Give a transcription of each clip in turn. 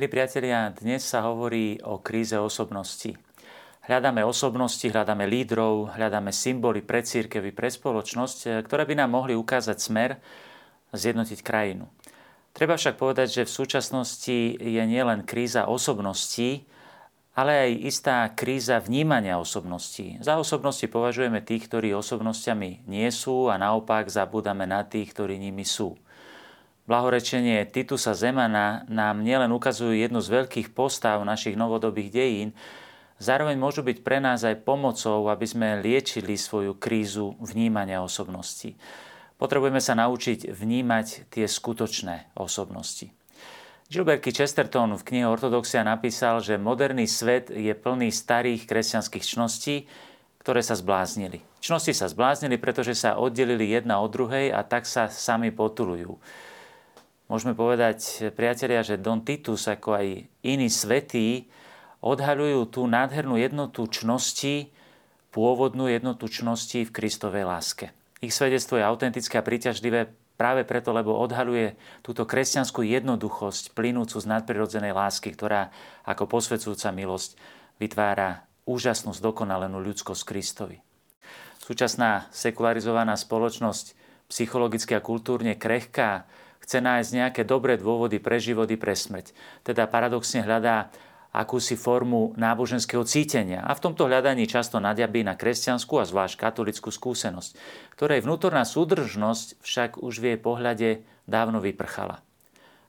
Milí priatelia, dnes sa hovorí o kríze osobností. Hľadáme osobnosti, hľadáme lídrov, hľadáme symboly pre církev, pre spoločnosť, ktoré by nám mohli ukázať smer, zjednotiť krajinu. Treba však povedať, že v súčasnosti je nielen kríza osobností, ale aj istá kríza vnímania osobností. Za osobnosti považujeme tých, ktorí osobnosťami nie sú a naopak zabúdame na tých, ktorí nimi sú. Blahorečenie Titusa Zemana nám nielen ukazujú jednu z veľkých postav našich novodobých dejín, zároveň môžu byť pre nás aj pomocou, aby sme liečili svoju krízu vnímania osobnosti. Potrebujeme sa naučiť vnímať tie skutočné osobnosti. Gilbert Chesterton v knihe Ortodoxia napísal, že moderný svet je plný starých kresťanských čností, ktoré sa zbláznili. Čnosti sa zbláznili, pretože sa oddelili jedna od druhej a tak sa sami potulujú. Môžeme povedať, priatelia, že Don Titus, ako aj iní svetí, odhaľujú tú nádhernú jednotu čnosti, pôvodnú jednotu čnosti v Kristovej láske. Ich svedectvo je autentické a príťažlivé práve preto, lebo odhaľuje túto kresťanskú jednoduchosť plynúcu z nadprirodzenej lásky, ktorá ako posvedzujúca milosť vytvára úžasnú zdokonalenú ľudskosť Kristovi. Súčasná sekularizovaná spoločnosť psychologicky a kultúrne krehká chce nájsť nejaké dobré dôvody pre život i pre smrť. Teda paradoxne hľadá akúsi formu náboženského cítenia. A v tomto hľadaní často nadiabí na kresťanskú a zvlášť katolickú skúsenosť, ktorej vnútorná súdržnosť však už v jej pohľade dávno vyprchala.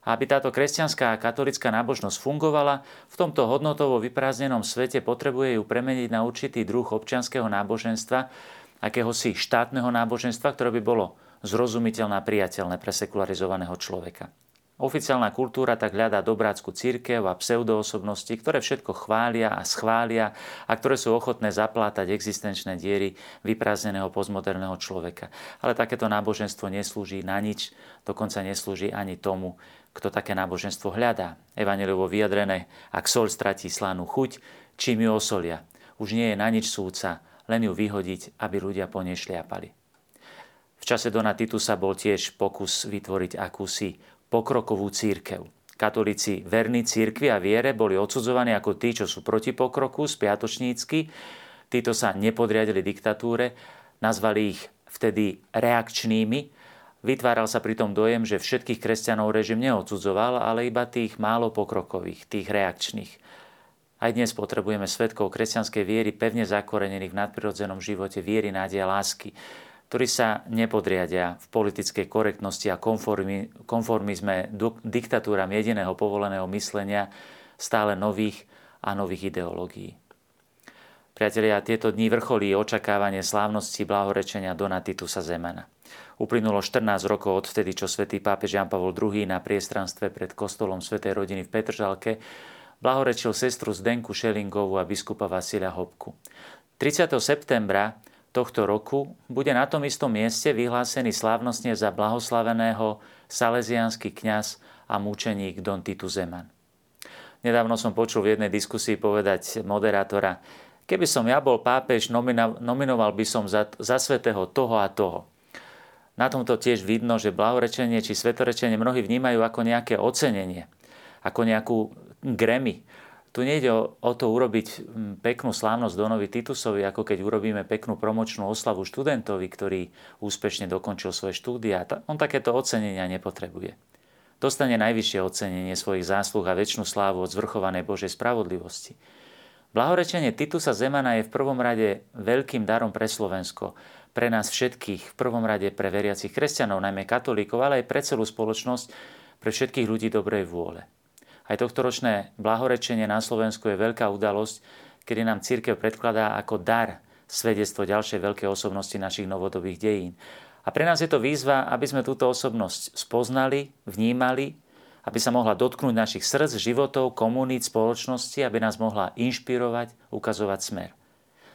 A aby táto kresťanská a katolická nábožnosť fungovala, v tomto hodnotovo vyprázdnenom svete potrebuje ju premeniť na určitý druh občianského náboženstva, akéhosi štátneho náboženstva, ktoré by bolo zrozumiteľné a priateľné pre sekularizovaného človeka. Oficiálna kultúra tak hľadá dobrácku církev a pseudoosobnosti, ktoré všetko chvália a schvália a ktoré sú ochotné zaplátať existenčné diery vyprázdneného postmoderného človeka. Ale takéto náboženstvo neslúži na nič, dokonca neslúži ani tomu, kto také náboženstvo hľadá. Evangeliovo vyjadrené, ak sol stratí slanú chuť, čím ju osolia. Už nie je na nič súca, len ju vyhodiť, aby ľudia po nej šliapali. V čase Dona Titusa bol tiež pokus vytvoriť akúsi pokrokovú církev. Katolíci verní církvi a viere boli odsudzovaní ako tí, čo sú proti pokroku, spiatočnícky. Títo sa nepodriadili diktatúre, nazvali ich vtedy reakčnými. Vytváral sa pritom dojem, že všetkých kresťanov režim neodsudzoval, ale iba tých málo pokrokových, tých reakčných. Aj dnes potrebujeme svetkov kresťanskej viery pevne zakorenených v nadprirodzenom živote viery, nádeja, lásky ktorí sa nepodriadia v politickej korektnosti a konformi, konformizme diktatúram jediného povoleného myslenia stále nových a nových ideológií. Priatelia, tieto dni vrcholí očakávanie slávnosti blahorečenia Dona Titusa Zemana. Uplynulo 14 rokov od vtedy, čo svätý pápež Jan Pavol II na priestranstve pred kostolom svätej rodiny v Petržalke blahorečil sestru Zdenku Šelingovú a biskupa Vasilia Hopku. 30. septembra tohto roku bude na tom istom mieste vyhlásený slávnostne za blahoslaveného salesiánsky kňaz a mučeník Don Titu Zeman. Nedávno som počul v jednej diskusii povedať moderátora, keby som ja bol pápež, nominoval by som za, za svetého toho a toho. Na tomto tiež vidno, že blahorečenie či svetorečenie mnohí vnímajú ako nejaké ocenenie, ako nejakú Grammy, tu nejde o, to urobiť peknú slávnosť Donovi Titusovi, ako keď urobíme peknú promočnú oslavu študentovi, ktorý úspešne dokončil svoje štúdia. On takéto ocenenia nepotrebuje. Dostane najvyššie ocenenie svojich zásluh a väčšinu slávu od zvrchovanej Božej spravodlivosti. Blahorečenie Titusa Zemana je v prvom rade veľkým darom pre Slovensko, pre nás všetkých, v prvom rade pre veriacich kresťanov, najmä katolíkov, ale aj pre celú spoločnosť, pre všetkých ľudí dobrej vôle. Aj tohtoročné blahorečenie na Slovensku je veľká udalosť, kedy nám církev predkladá ako dar svedectvo ďalšej veľkej osobnosti našich novodobých dejín. A pre nás je to výzva, aby sme túto osobnosť spoznali, vnímali, aby sa mohla dotknúť našich srdc, životov, komunít, spoločnosti, aby nás mohla inšpirovať, ukazovať smer.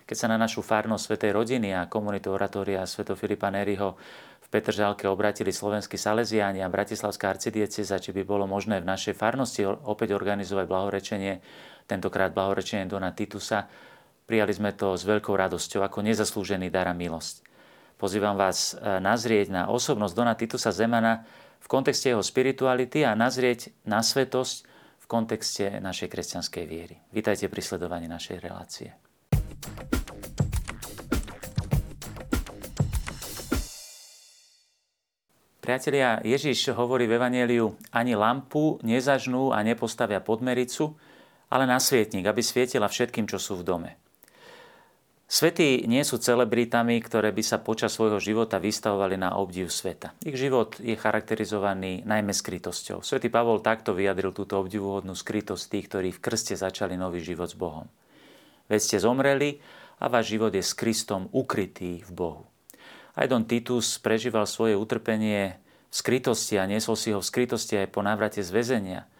Keď sa na našu farnosť Svetej rodiny a komunitu oratória Sv. Filipa Neriho v Petržalke obratili slovenskí Salesiáni a Bratislavská arcidieceza, či by bolo možné v našej farnosti opäť organizovať blahorečenie, tentokrát blahorečenie Dona Titusa. Prijali sme to s veľkou radosťou ako nezaslúžený dar a milosť. Pozývam vás e, nazrieť na osobnosť Dona Titusa Zemana v kontexte jeho spirituality a nazrieť na svetosť v kontexte našej kresťanskej viery. Vítajte pri sledovaní našej relácie. Priatelia, Ježiš hovorí v Evangeliu, ani lampu nezažnú a nepostavia pod mericu, ale na svietnik, aby svietila všetkým, čo sú v dome. Svetí nie sú celebritami, ktoré by sa počas svojho života vystavovali na obdiv sveta. Ich život je charakterizovaný najmä skrytosťou. Svetý Pavol takto vyjadril túto obdivuhodnú skrytosť tých, ktorí v krste začali nový život s Bohom. Veď ste zomreli a váš život je s Kristom ukrytý v Bohu. Aj Don Titus prežíval svoje utrpenie v skrytosti a niesol si ho v skrytosti aj po návrate z väzenia –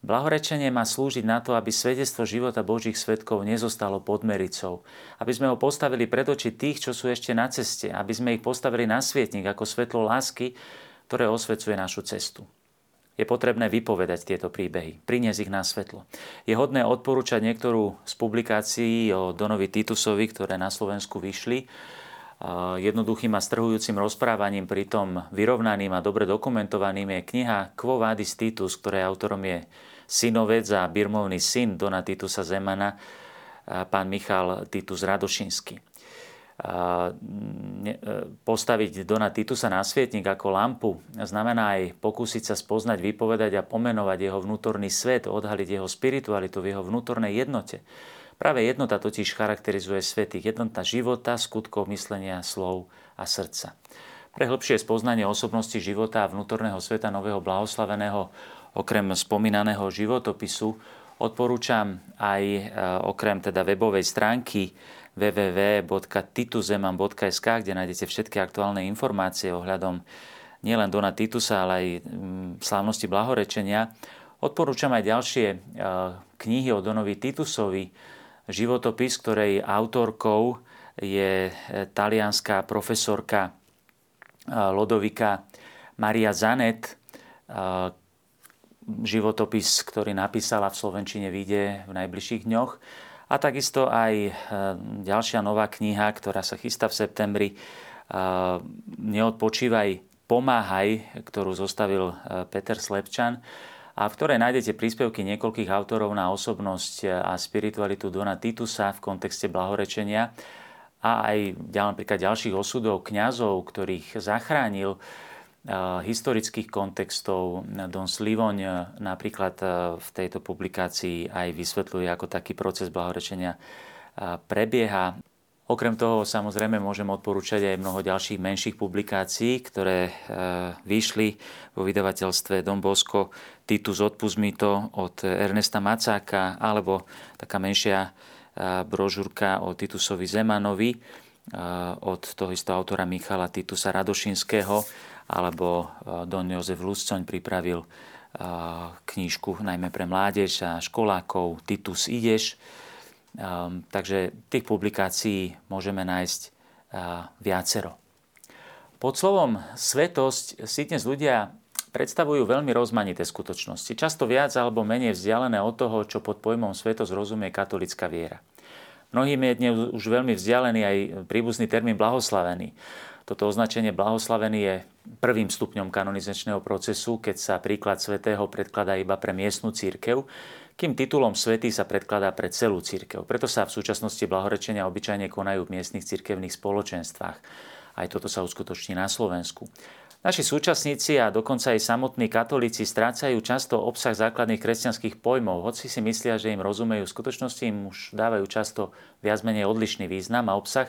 Blahorečenie má slúžiť na to, aby svedectvo života Božích svetkov nezostalo pod mericou. Aby sme ho postavili pred oči tých, čo sú ešte na ceste. Aby sme ich postavili na svietnik ako svetlo lásky, ktoré osvecuje našu cestu. Je potrebné vypovedať tieto príbehy, priniesť ich na svetlo. Je hodné odporúčať niektorú z publikácií o Donovi Titusovi, ktoré na Slovensku vyšli, jednoduchým a strhujúcim rozprávaním, pritom vyrovnaným a dobre dokumentovaným je kniha Quo Vadis Titus, ktorej autorom je synovec a birmovný syn Dona Titusa Zemana, pán Michal Titus Radošinsky. E, postaviť Dona Titusa na svietnik ako lampu znamená aj pokúsiť sa spoznať, vypovedať a pomenovať jeho vnútorný svet, odhaliť jeho spiritualitu v jeho vnútornej jednote. Práve jednota totiž charakterizuje svety, jednota života, skutkov, myslenia, slov a srdca. Pre hĺbšie spoznanie osobnosti života a vnútorného sveta nového blahoslaveného okrem spomínaného životopisu odporúčam aj e, okrem teda webovej stránky www.tituzeman.sk, kde nájdete všetky aktuálne informácie ohľadom nielen Dona Titusa, ale aj slávnosti blahorečenia. Odporúčam aj ďalšie e, knihy o Donovi Titusovi, životopis, ktorej autorkou je e, talianská profesorka e, Lodovika Maria Zanet. E, životopis, ktorý napísala v Slovenčine, vyjde v najbližších dňoch. A takisto aj ďalšia nová kniha, ktorá sa chystá v septembri, Neodpočívaj, pomáhaj, ktorú zostavil Peter Slepčan a v ktorej nájdete príspevky niekoľkých autorov na osobnosť a spiritualitu Dona Titusa v kontexte blahorečenia a aj napríklad ďalších osudov kňazov, ktorých zachránil historických kontextov. Don Slivoň napríklad v tejto publikácii aj vysvetľuje, ako taký proces blahorečenia prebieha. Okrem toho samozrejme môžem odporúčať aj mnoho ďalších menších publikácií, ktoré e, vyšli vo vydavateľstve Don Bosco. Titus odpust mi to od Ernesta Macáka alebo taká menšia e, brožúrka o Titusovi Zemanovi e, od toho istého autora Michala Titusa Radošinského alebo Don Jozef Luscoň pripravil knížku najmä pre mládež a školákov Titus ideš Um, takže tých publikácií môžeme nájsť uh, viacero. Pod slovom svetosť si dnes ľudia predstavujú veľmi rozmanité skutočnosti, často viac alebo menej vzdialené od toho, čo pod pojmom svetosť rozumie katolická viera. Mnohým je dnes už veľmi vzdialený aj príbuzný termín blahoslavený. Toto označenie blahoslavený je prvým stupňom kanonizačného procesu, keď sa príklad svetého predkladá iba pre miestnu církev, kým titulom svätý sa predkladá pre celú církev. Preto sa v súčasnosti blahorečenia obyčajne konajú v miestnych cirkevných spoločenstvách. Aj toto sa uskutoční na Slovensku. Naši súčasníci a dokonca aj samotní katolíci strácajú často obsah základných kresťanských pojmov, hoci si myslia, že im rozumejú, v skutočnosti im už dávajú často viac menej odlišný význam a obsah,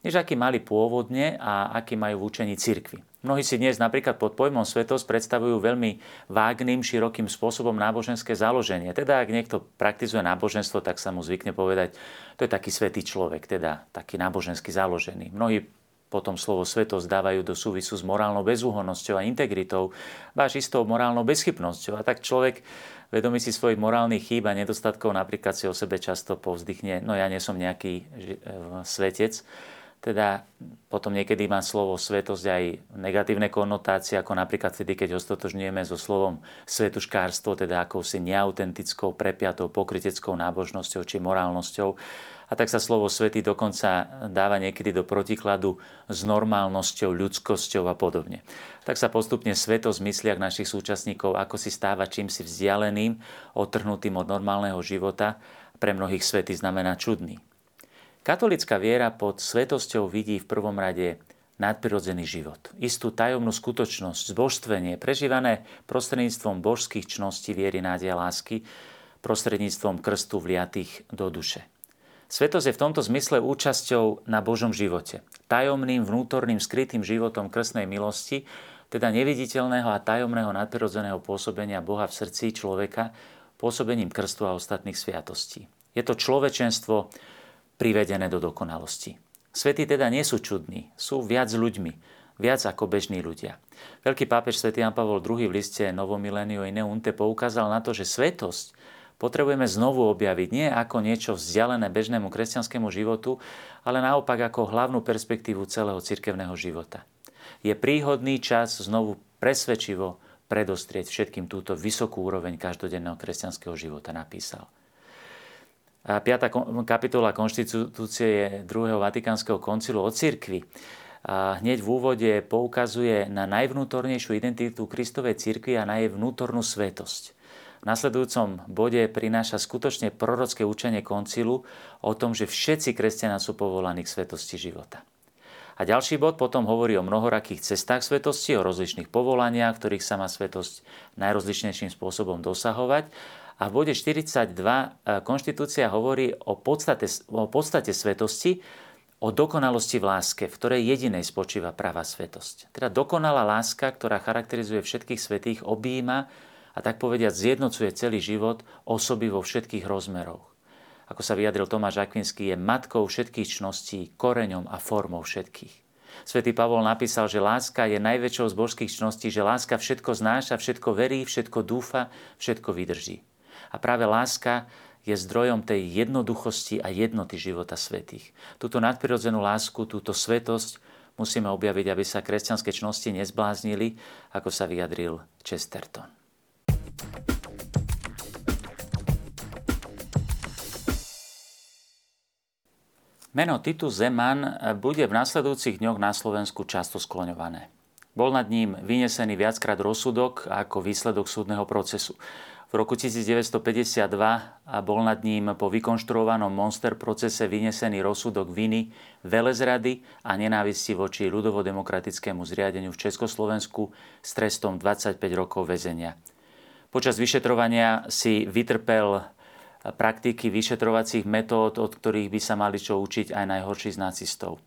než aký mali pôvodne a aký majú v učení cirkvi. Mnohí si dnes napríklad pod pojmom svetosť predstavujú veľmi vágným, širokým spôsobom náboženské založenie. Teda ak niekto praktizuje náboženstvo, tak sa mu zvykne povedať, to je taký svetý človek, teda taký nábožensky založený. Mnohí potom slovo svetosť dávajú do súvisu s morálnou bezúhonnosťou a integritou, váš istou morálnou bezchybnosťou. A tak človek, vedomý si svojich morálnych chýb a nedostatkov, napríklad si o sebe často povzdychne, no ja nie som nejaký e, svetec, teda potom niekedy má slovo svetosť aj negatívne konotácie, ako napríklad vtedy, keď ho stotožňujeme so slovom svetuškárstvo, teda akousi neautentickou, prepiatou, pokriteckou nábožnosťou či morálnosťou. A tak sa slovo svety dokonca dáva niekedy do protikladu s normálnosťou, ľudskosťou a podobne. Tak sa postupne svetosť v mysliach našich súčasníkov ako si stáva čím si vzdialeným, otrhnutým od normálneho života, pre mnohých svety znamená čudný. Katolická viera pod svetosťou vidí v prvom rade nadprirodzený život. Istú tajomnú skutočnosť, zbožstvenie, prežívané prostredníctvom božských čností viery, nádeja, lásky, prostredníctvom krstu vliatých do duše. Svetosť je v tomto zmysle účasťou na Božom živote. Tajomným, vnútorným, skrytým životom krstnej milosti, teda neviditeľného a tajomného nadprirodzeného pôsobenia Boha v srdci človeka, pôsobením krstu a ostatných sviatostí. Je to človečenstvo privedené do dokonalosti. Svety teda nie sú čudní, sú viac ľuďmi, viac ako bežní ľudia. Veľký pápež svätý Jan Pavol II v liste Novomilenio i Neunte poukázal na to, že svetosť potrebujeme znovu objaviť nie ako niečo vzdialené bežnému kresťanskému životu, ale naopak ako hlavnú perspektívu celého cirkevného života. Je príhodný čas znovu presvedčivo predostrieť všetkým túto vysokú úroveň každodenného kresťanského života, napísal. 5. kapitola konštitúcie je druhého Vatikánskeho koncilu o cirkvi. Hneď v úvode poukazuje na najvnútornejšiu identitu Kristovej cirkvi a na jej vnútornú svetosť. V nasledujúcom bode prináša skutočne prorocké učenie koncilu o tom, že všetci kresťania sú povolaní k svetosti života. A ďalší bod potom hovorí o mnohorakých cestách svetosti, o rozličných povolaniach, ktorých sa má svetosť najrozličnejším spôsobom dosahovať a v bode 42 e, konštitúcia hovorí o podstate, o podstate svetosti, o dokonalosti v láske, v ktorej jedinej spočíva pravá svetosť. Teda dokonalá láska, ktorá charakterizuje všetkých svetých, objíma a tak povediať zjednocuje celý život osoby vo všetkých rozmeroch. Ako sa vyjadril Tomáš Akvinský, je matkou všetkých čností, koreňom a formou všetkých. Svetý Pavol napísal, že láska je najväčšou z božských čností, že láska všetko znáša, všetko verí, všetko dúfa, všetko vydrží. A práve láska je zdrojom tej jednoduchosti a jednoty života svetých. Túto nadprirodzenú lásku, túto svetosť musíme objaviť, aby sa kresťanské čnosti nezbláznili, ako sa vyjadril Chesterton. Meno Titus Zeman bude v nasledujúcich dňoch na Slovensku často skloňované. Bol nad ním vynesený viackrát rozsudok ako výsledok súdneho procesu. Roku 1952 bol nad ním po vykonštruovanom monster procese vynesený rozsudok viny, velezrady a nenávisti voči ľudovodemokratickému zriadeniu v Československu s trestom 25 rokov väzenia. Počas vyšetrovania si vytrpel praktiky vyšetrovacích metód, od ktorých by sa mali čo učiť aj najhorší z nacistov.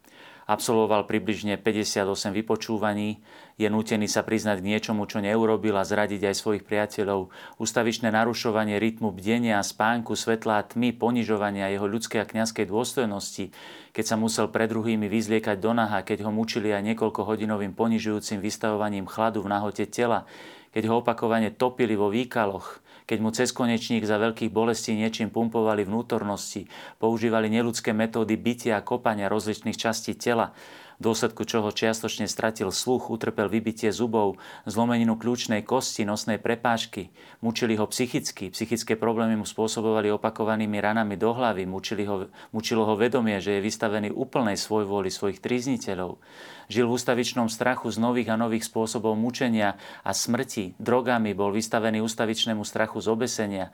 Absolvoval približne 58 vypočúvaní, je nútený sa priznať k niečomu, čo neurobil a zradiť aj svojich priateľov. Ustavičné narušovanie rytmu bdenia, spánku, svetla a tmy, ponižovania jeho ľudskej a kniazkej dôstojnosti, keď sa musel pred druhými vyzliekať do naha, keď ho mučili aj niekoľkohodinovým ponižujúcim vystavovaním chladu v nahote tela, keď ho opakovane topili vo výkaloch, keď mu cez konečník za veľkých bolestí niečím pumpovali vnútornosti, používali neludské metódy bytia a kopania rozličných častí tela, dôsledku čoho čiastočne stratil sluch, utrpel vybitie zubov, zlomeninu kľúčnej kosti, nosnej prepážky, mučili ho psychicky, psychické problémy mu spôsobovali opakovanými ranami do hlavy, mučili ho, mučilo ho vedomie, že je vystavený úplnej svojvôli svojich trizniteľov. Žil v ústavičnom strachu z nových a nových spôsobov mučenia a smrti, drogami bol vystavený ústavičnému strachu z obesenia,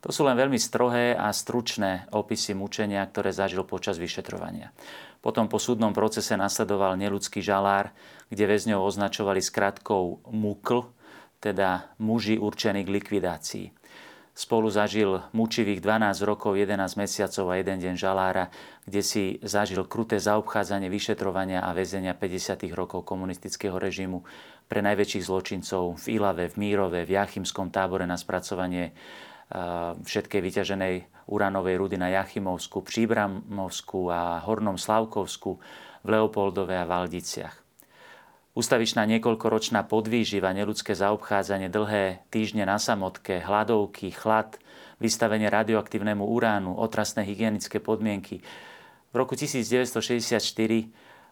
to sú len veľmi strohé a stručné opisy mučenia, ktoré zažil počas vyšetrovania. Potom po súdnom procese nasledoval neludský žalár, kde väzňov označovali skratkou MUKL, teda muži určení k likvidácii. Spolu zažil mučivých 12 rokov, 11 mesiacov a jeden deň žalára, kde si zažil kruté zaobchádzanie, vyšetrovania a väzenia 50. rokov komunistického režimu pre najväčších zločincov v Ilave, v Mírove, v Jachimskom tábore na spracovanie všetkej vyťaženej uranovej rudy na Jachimovsku, Příbramovsku a Hornom Slavkovsku, v Leopoldove a Valdiciach. Ústavičná niekoľkoročná podvýživa, neludské zaobchádzanie, dlhé týždne na samotke, hladovky, chlad, vystavenie radioaktívnemu uránu, otrasné hygienické podmienky. V roku 1964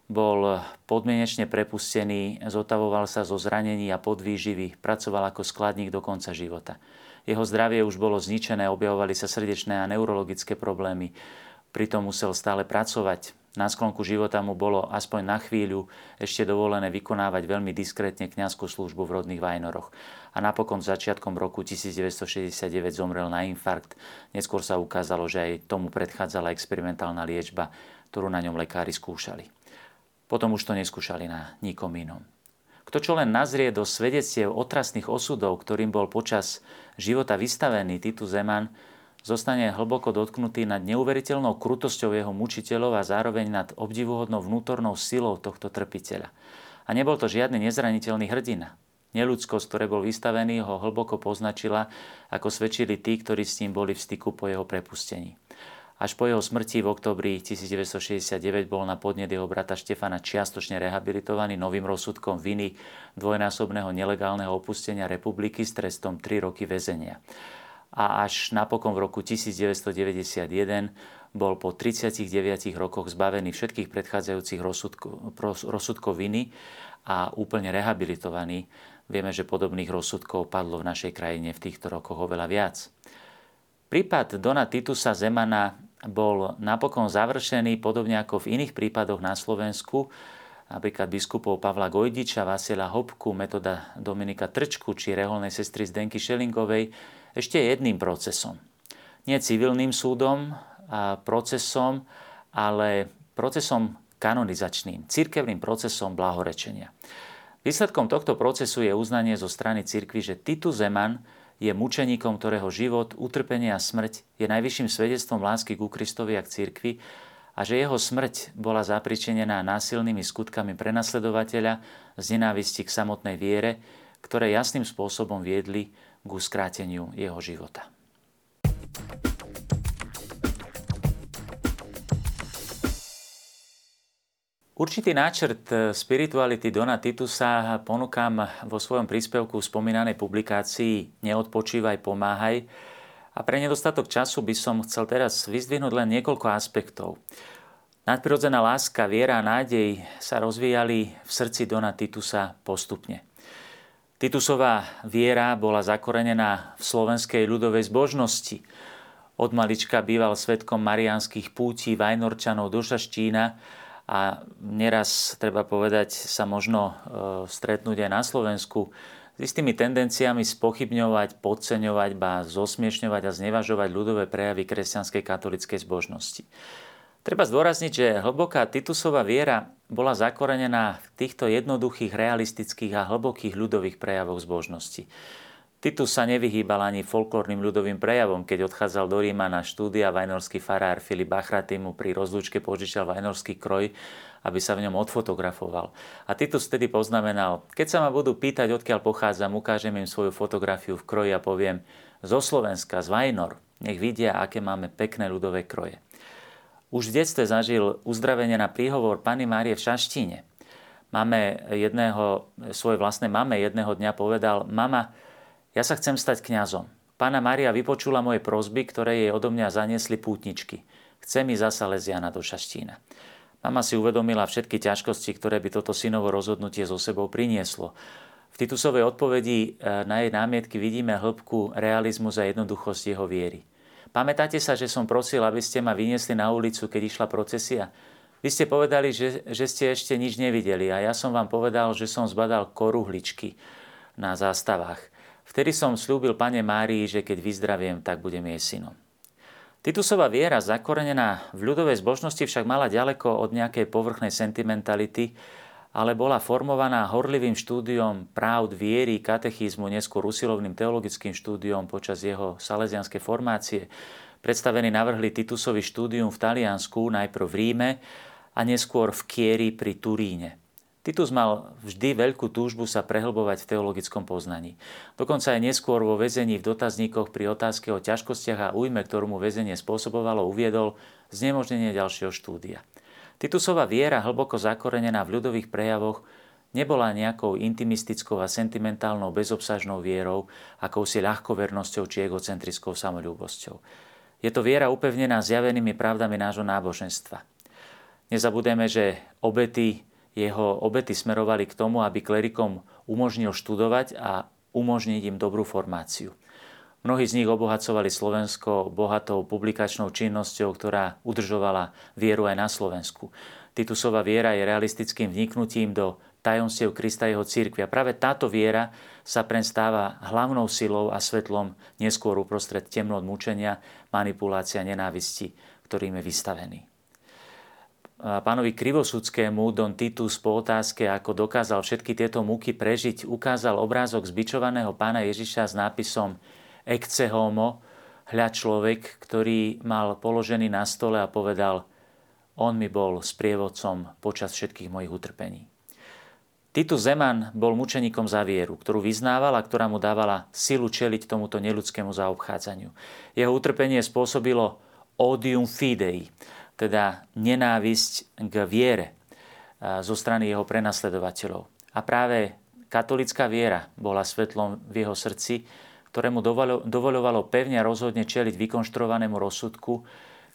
bol podmienečne prepustený, zotavoval sa zo zranení a podvýživy, pracoval ako skladník do konca života. Jeho zdravie už bolo zničené, objavovali sa srdečné a neurologické problémy. pritom musel stále pracovať. Na sklonku života mu bolo aspoň na chvíľu ešte dovolené vykonávať veľmi diskrétne kňazskú službu v rodných Vajnoroch. A napokon začiatkom roku 1969 zomrel na infarkt. Neskôr sa ukázalo, že aj tomu predchádzala experimentálna liečba, ktorú na ňom lekári skúšali. Potom už to neskúšali na nikom inom. Kto čo len nazrie do svedectiev otrasných osudov, ktorým bol počas života vystavený Titu Zeman, zostane hlboko dotknutý nad neuveriteľnou krutosťou jeho mučiteľov a zároveň nad obdivuhodnou vnútornou silou tohto trpiteľa. A nebol to žiadny nezraniteľný hrdina. Neludskosť, ktoré bol vystavený, ho hlboko poznačila, ako svedčili tí, ktorí s ním boli v styku po jeho prepustení. Až po jeho smrti v oktobri 1969 bol na podnet jeho brata Štefana čiastočne rehabilitovaný novým rozsudkom viny dvojnásobného nelegálneho opustenia republiky s trestom 3 roky väzenia a až napokon v roku 1991 bol po 39 rokoch zbavený všetkých predchádzajúcich rozsudkov, rozsudkov viny a úplne rehabilitovaný. Vieme, že podobných rozsudkov padlo v našej krajine v týchto rokoch oveľa viac. Prípad Dona Titusa Zemana bol napokon završený podobne ako v iných prípadoch na Slovensku, napríklad biskupov Pavla Gojdiča, Vasila Hopku, metoda Dominika Trčku či reholnej sestry Zdenky Šelingovej, ešte jedným procesom. Nie civilným súdom a procesom, ale procesom kanonizačným, cirkevným procesom blahorečenia. Výsledkom tohto procesu je uznanie zo strany cirkvi, že Titus Zeman je mučeníkom, ktorého život, utrpenie a smrť je najvyšším svedectvom lásky ku Kristovi a k cirkvi a že jeho smrť bola zapričenená násilnými skutkami prenasledovateľa z nenávisti k samotnej viere, ktoré jasným spôsobom viedli ku skráteniu jeho života. Určitý náčrt spirituality Dona Titusa ponúkam vo svojom príspevku v spomínanej publikácii Neodpočívaj, pomáhaj. A pre nedostatok času by som chcel teraz vyzdvihnúť len niekoľko aspektov. Nadprirodzená láska, viera a nádej sa rozvíjali v srdci Dona Titusa postupne. Titusová viera bola zakorenená v slovenskej ľudovej zbožnosti. Od malička býval svetkom mariánskych pútí Vajnorčanov do Šaštína a neraz, treba povedať, sa možno e, stretnúť aj na Slovensku s istými tendenciami spochybňovať, podceňovať, ba zosmiešňovať a znevažovať ľudové prejavy kresťanskej katolickej zbožnosti. Treba zdôrazniť, že hlboká Titusová viera bola zakorenená v týchto jednoduchých, realistických a hlbokých ľudových prejavoch zbožnosti. Titus sa nevyhýbal ani folklórnym ľudovým prejavom, keď odchádzal do Ríma na štúdia vajnorský farár Filip Bachraty mu pri rozlúčke požičal vajnorský kroj, aby sa v ňom odfotografoval. A Titus vtedy poznamenal, keď sa ma budú pýtať, odkiaľ pochádzam, ukážem im svoju fotografiu v kroji a poviem zo Slovenska, z Vajnor. Nech vidia, aké máme pekné ľudové kroje. Už v detstve zažil uzdravenie na príhovor Pany Márie v Šaštíne. Máme jedného, svoje vlastné mame jedného dňa povedal, mama, ja sa chcem stať kňazom. Pána Mária vypočula moje prosby, ktoré jej odo mňa zaniesli pútničky. Chce mi zasa Leziana do Šaštína. Mama si uvedomila všetky ťažkosti, ktoré by toto synovo rozhodnutie so sebou prinieslo. V Titusovej odpovedi eh, na jej námietky vidíme hĺbku realizmu za jednoduchosť jeho viery. Pamätáte sa, že som prosil, aby ste ma vyniesli na ulicu, keď išla procesia? Vy ste povedali, že, že ste ešte nič nevideli a ja som vám povedal, že som zbadal koruhličky na zástavách. Vtedy som slúbil pane Márii, že keď vyzdraviem, tak budem jej synom. Titusová viera, zakorenená v ľudovej zbožnosti, však mala ďaleko od nejakej povrchnej sentimentality, ale bola formovaná horlivým štúdiom práv viery, katechizmu, neskôr usilovným teologickým štúdiom počas jeho salesianskej formácie. Predstavení navrhli Titusový štúdium v Taliansku, najprv v Ríme a neskôr v Kieri pri Turíne. Titus mal vždy veľkú túžbu sa prehlbovať v teologickom poznaní. Dokonca aj neskôr vo väzení v dotazníkoch pri otázke o ťažkostiach a újme, ktorú mu väzenie spôsobovalo, uviedol znemožnenie ďalšieho štúdia. Titusová viera, hlboko zakorenená v ľudových prejavoch, nebola nejakou intimistickou a sentimentálnou bezobsažnou vierou, akousi ľahkovernosťou či egocentrickou samolúbosťou. Je to viera upevnená zjavenými pravdami nášho náboženstva. Nezabudeme, že obety, jeho obety smerovali k tomu, aby klerikom umožnil študovať a umožniť im dobrú formáciu. Mnohí z nich obohacovali Slovensko bohatou publikačnou činnosťou, ktorá udržovala vieru aj na Slovensku. Titusová viera je realistickým vniknutím do tajomstiev Krista jeho církvy. A práve táto viera sa preň stáva hlavnou silou a svetlom neskôr uprostred temnot mučenia, manipulácia, nenávisti, ktorým je vystavený. Pánovi Krivosudskému Don Titus po otázke, ako dokázal všetky tieto múky prežiť, ukázal obrázok zbičovaného pána Ježiša s nápisom Ecce homo, hľa človek, ktorý mal položený na stole a povedal, on mi bol sprievodcom počas všetkých mojich utrpení. Titus Zeman bol mučeníkom za vieru, ktorú vyznával a ktorá mu dávala silu čeliť tomuto neludskému zaobchádzaniu. Jeho utrpenie spôsobilo odium fidei, teda nenávisť k viere zo strany jeho prenasledovateľov. A práve katolická viera bola svetlom v jeho srdci, ktorému dovoľovalo pevne a rozhodne čeliť vykonštruovanému rozsudku,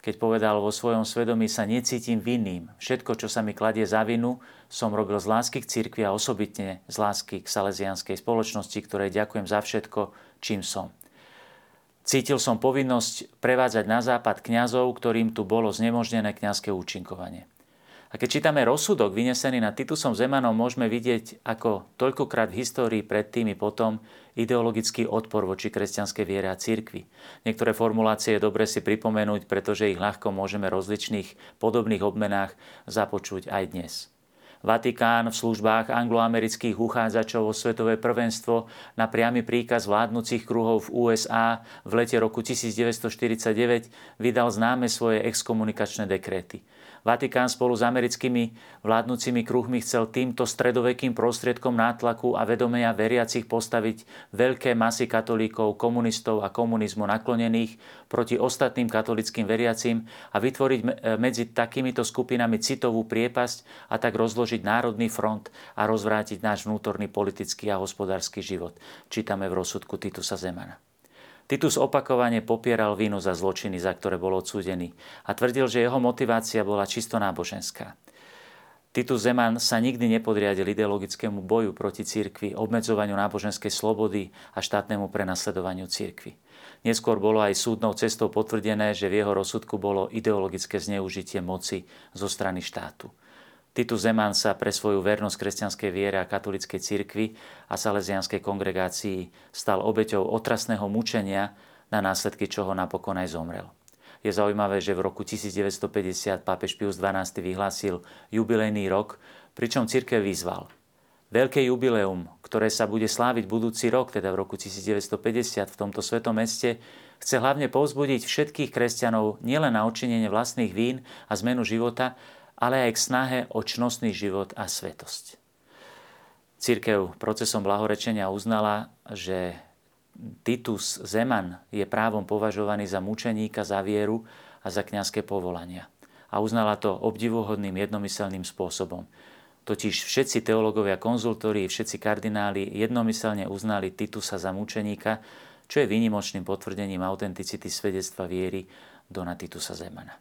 keď povedal vo svojom svedomí sa necítim vinným. Všetko, čo sa mi kladie za vinu, som robil z lásky k cirkvi a osobitne z lásky k salesianskej spoločnosti, ktorej ďakujem za všetko, čím som. Cítil som povinnosť prevádzať na západ kňazov, ktorým tu bolo znemožnené kňazské účinkovanie. A keď čítame rozsudok vynesený nad Titusom Zemanom, môžeme vidieť, ako toľkokrát v histórii predtým i potom ideologický odpor voči kresťanskej viere a církvi. Niektoré formulácie je dobre si pripomenúť, pretože ich ľahko môžeme rozličných podobných obmenách započuť aj dnes. Vatikán v službách angloamerických uchádzačov o svetové prvenstvo na priamy príkaz vládnúcich kruhov v USA v lete roku 1949 vydal známe svoje exkomunikačné dekréty. Vatikán spolu s americkými vládnúcimi kruhmi chcel týmto stredovekým prostriedkom nátlaku a vedomenia veriacich postaviť veľké masy katolíkov, komunistov a komunizmu naklonených proti ostatným katolickým veriacim a vytvoriť medzi takýmito skupinami citovú priepasť a tak rozložiť národný front a rozvrátiť náš vnútorný politický a hospodársky život. Čítame v rozsudku Titusa Zemana. Titus opakovane popieral vínu za zločiny, za ktoré bol odsúdený a tvrdil, že jeho motivácia bola čisto náboženská. Titus Zeman sa nikdy nepodriadil ideologickému boju proti cirkvi, obmedzovaniu náboženskej slobody a štátnemu prenasledovaniu cirkvi. Neskôr bolo aj súdnou cestou potvrdené, že v jeho rozsudku bolo ideologické zneužitie moci zo strany štátu. Titus Zeman sa pre svoju vernosť kresťanskej viere a katolickej cirkvi a salesianskej kongregácii stal obeťou otrasného mučenia, na následky čoho napokon aj zomrel. Je zaujímavé, že v roku 1950 pápež Pius XII vyhlásil jubilejný rok, pričom církev vyzval. Veľké jubileum, ktoré sa bude sláviť budúci rok, teda v roku 1950 v tomto svetom meste, chce hlavne povzbudiť všetkých kresťanov nielen na odčinenie vlastných vín a zmenu života, ale aj k snahe o čnostný život a svetosť. Církev procesom blahorečenia uznala, že Titus Zeman je právom považovaný za mučeníka, za vieru a za kňazské povolania. A uznala to obdivuhodným jednomyselným spôsobom. Totiž všetci teológovia, konzultóri, všetci kardináli jednomyselne uznali Titusa za mučeníka, čo je výnimočným potvrdením autenticity svedectva viery Dona Titusa Zemana.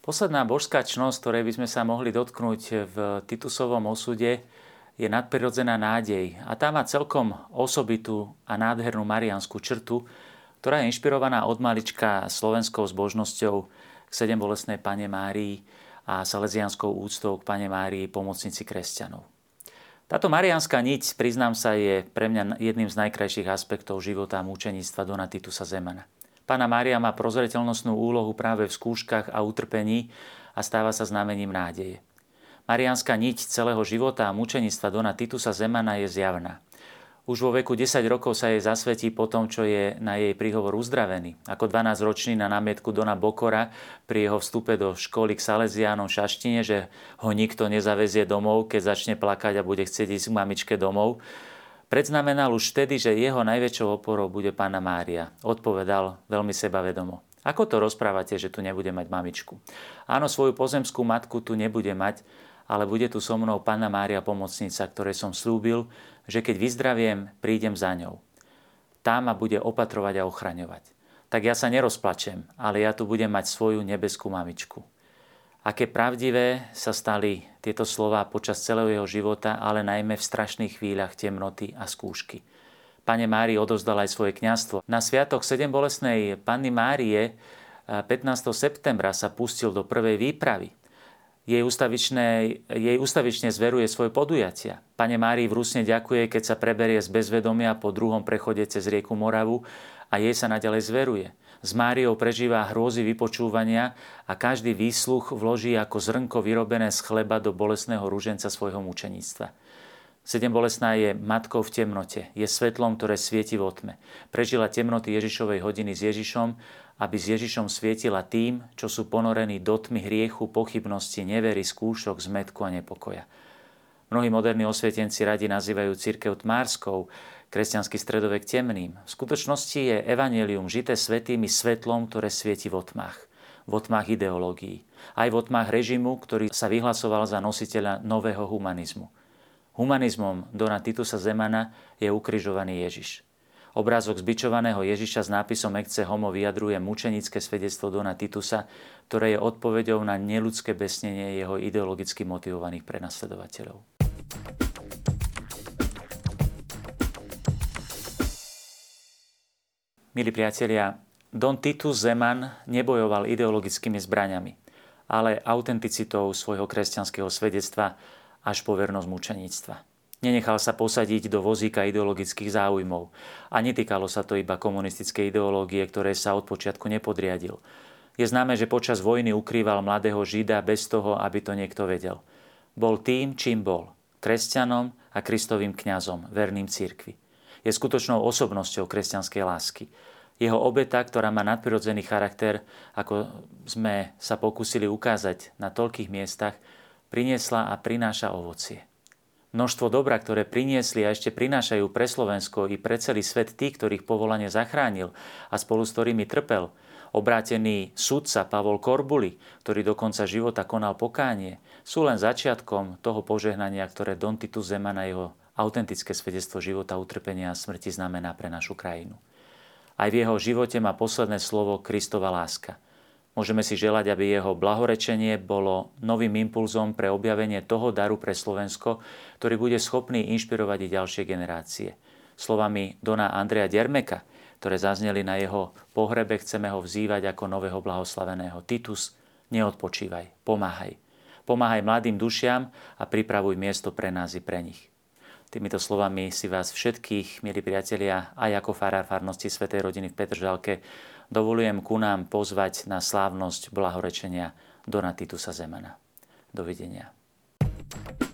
Posledná božská čnosť, ktorej by sme sa mohli dotknúť v Titusovom osude, je nadprirodzená nádej. A tá má celkom osobitú a nádhernú marianskú črtu, ktorá je inšpirovaná od malička slovenskou zbožnosťou k sedem bolestnej Pane Márii a salesianskou úctou k Pane Márii, pomocnici kresťanov. Táto marianská niť, priznám sa, je pre mňa jedným z najkrajších aspektov života a múčeníctva Dona Titusa Zemana. Pána Mária má prozreteľnostnú úlohu práve v skúškach a utrpení a stáva sa znamením nádeje. Marianská niť celého života a mučenictva Dona Titusa Zemana je zjavná. Už vo veku 10 rokov sa jej zasvetí po tom, čo je na jej príhovor uzdravený. Ako 12-ročný na námietku Dona Bokora pri jeho vstupe do školy k Salesianom v Šaštine, že ho nikto nezavezie domov, keď začne plakať a bude chcieť ísť k mamičke domov, Predznamenal už vtedy, že jeho najväčšou oporou bude pána Mária. Odpovedal veľmi sebavedomo. Ako to rozprávate, že tu nebude mať mamičku? Áno, svoju pozemskú matku tu nebude mať, ale bude tu so mnou pána Mária pomocnica, ktorej som slúbil, že keď vyzdraviem, prídem za ňou. Tá ma bude opatrovať a ochraňovať. Tak ja sa nerozplačem, ale ja tu budem mať svoju nebeskú mamičku. Aké pravdivé sa stali tieto slova počas celého jeho života, ale najmä v strašných chvíľach temnoty a skúšky. Pane Mári odozdal aj svoje kňastvo. Na sviatok 7 bolesnej Panny Márie 15. septembra sa pustil do prvej výpravy. Jej jej ustavične zveruje svoje podujatia. Pane Márii v Rusne ďakuje, keď sa preberie z bezvedomia po druhom prechode cez rieku Moravu a jej sa naďalej zveruje. S Máriou prežíva hrôzy vypočúvania a každý výsluch vloží ako zrnko vyrobené z chleba do bolesného rúženca svojho mučeníctva. Sedem bolesná je matkou v temnote, je svetlom, ktoré svieti v otme. Prežila temnoty Ježišovej hodiny s Ježišom, aby s Ježišom svietila tým, čo sú ponorení do tmy hriechu, pochybnosti, nevery, skúšok, zmetku a nepokoja. Mnohí moderní osvietenci radi nazývajú církev tmárskou, kresťanský stredovek temným. V skutočnosti je evanelium žité svetými svetlom, ktoré svieti v otmách. V otmách ideológií. Aj v otmách režimu, ktorý sa vyhlasoval za nositeľa nového humanizmu. Humanizmom Dona Titusa Zemana je ukrižovaný Ježiš. Obrázok zbičovaného Ježiša s nápisom Ecce Homo vyjadruje mučenické svedectvo Dona Titusa, ktoré je odpovedou na neludské besnenie jeho ideologicky motivovaných prenasledovateľov. Milí priatelia, Don Titus Zeman nebojoval ideologickými zbraňami, ale autenticitou svojho kresťanského svedectva až po vernosť mučeníctva. Nenechal sa posadiť do vozíka ideologických záujmov a netýkalo sa to iba komunistickej ideológie, ktoré sa od počiatku nepodriadil. Je známe, že počas vojny ukrýval mladého Žida bez toho, aby to niekto vedel. Bol tým, čím bol. Kresťanom a Kristovým kňazom, verným cirkvi. Je skutočnou osobnosťou kresťanskej lásky. Jeho obeta, ktorá má nadprirodzený charakter, ako sme sa pokúsili ukázať na toľkých miestach, priniesla a prináša ovocie. Množstvo dobra, ktoré priniesli a ešte prinášajú pre Slovensko i pre celý svet tí, ktorých povolanie zachránil a spolu s ktorými trpel, obrátený sudca Pavol Korbuli, ktorý do konca života konal pokánie, sú len začiatkom toho požehnania, ktoré Don Titus Zeman na jeho autentické svedectvo života, utrpenia a smrti znamená pre našu krajinu. Aj v jeho živote má posledné slovo Kristova láska – Môžeme si želať, aby jeho blahorečenie bolo novým impulzom pre objavenie toho daru pre Slovensko, ktorý bude schopný inšpirovať i ďalšie generácie. Slovami Dona Andreja Dermeka, ktoré zazneli na jeho pohrebe, chceme ho vzývať ako nového blahoslaveného. Titus, neodpočívaj, pomáhaj. Pomáhaj mladým dušiam a pripravuj miesto pre nás i pre nich. Týmito slovami si vás všetkých, milí priatelia, aj ako farár farnosti Svetej rodiny v Petržalke, dovolujem ku nám pozvať na slávnosť blahorečenia Dona Titusa Zemana. Dovidenia. thank you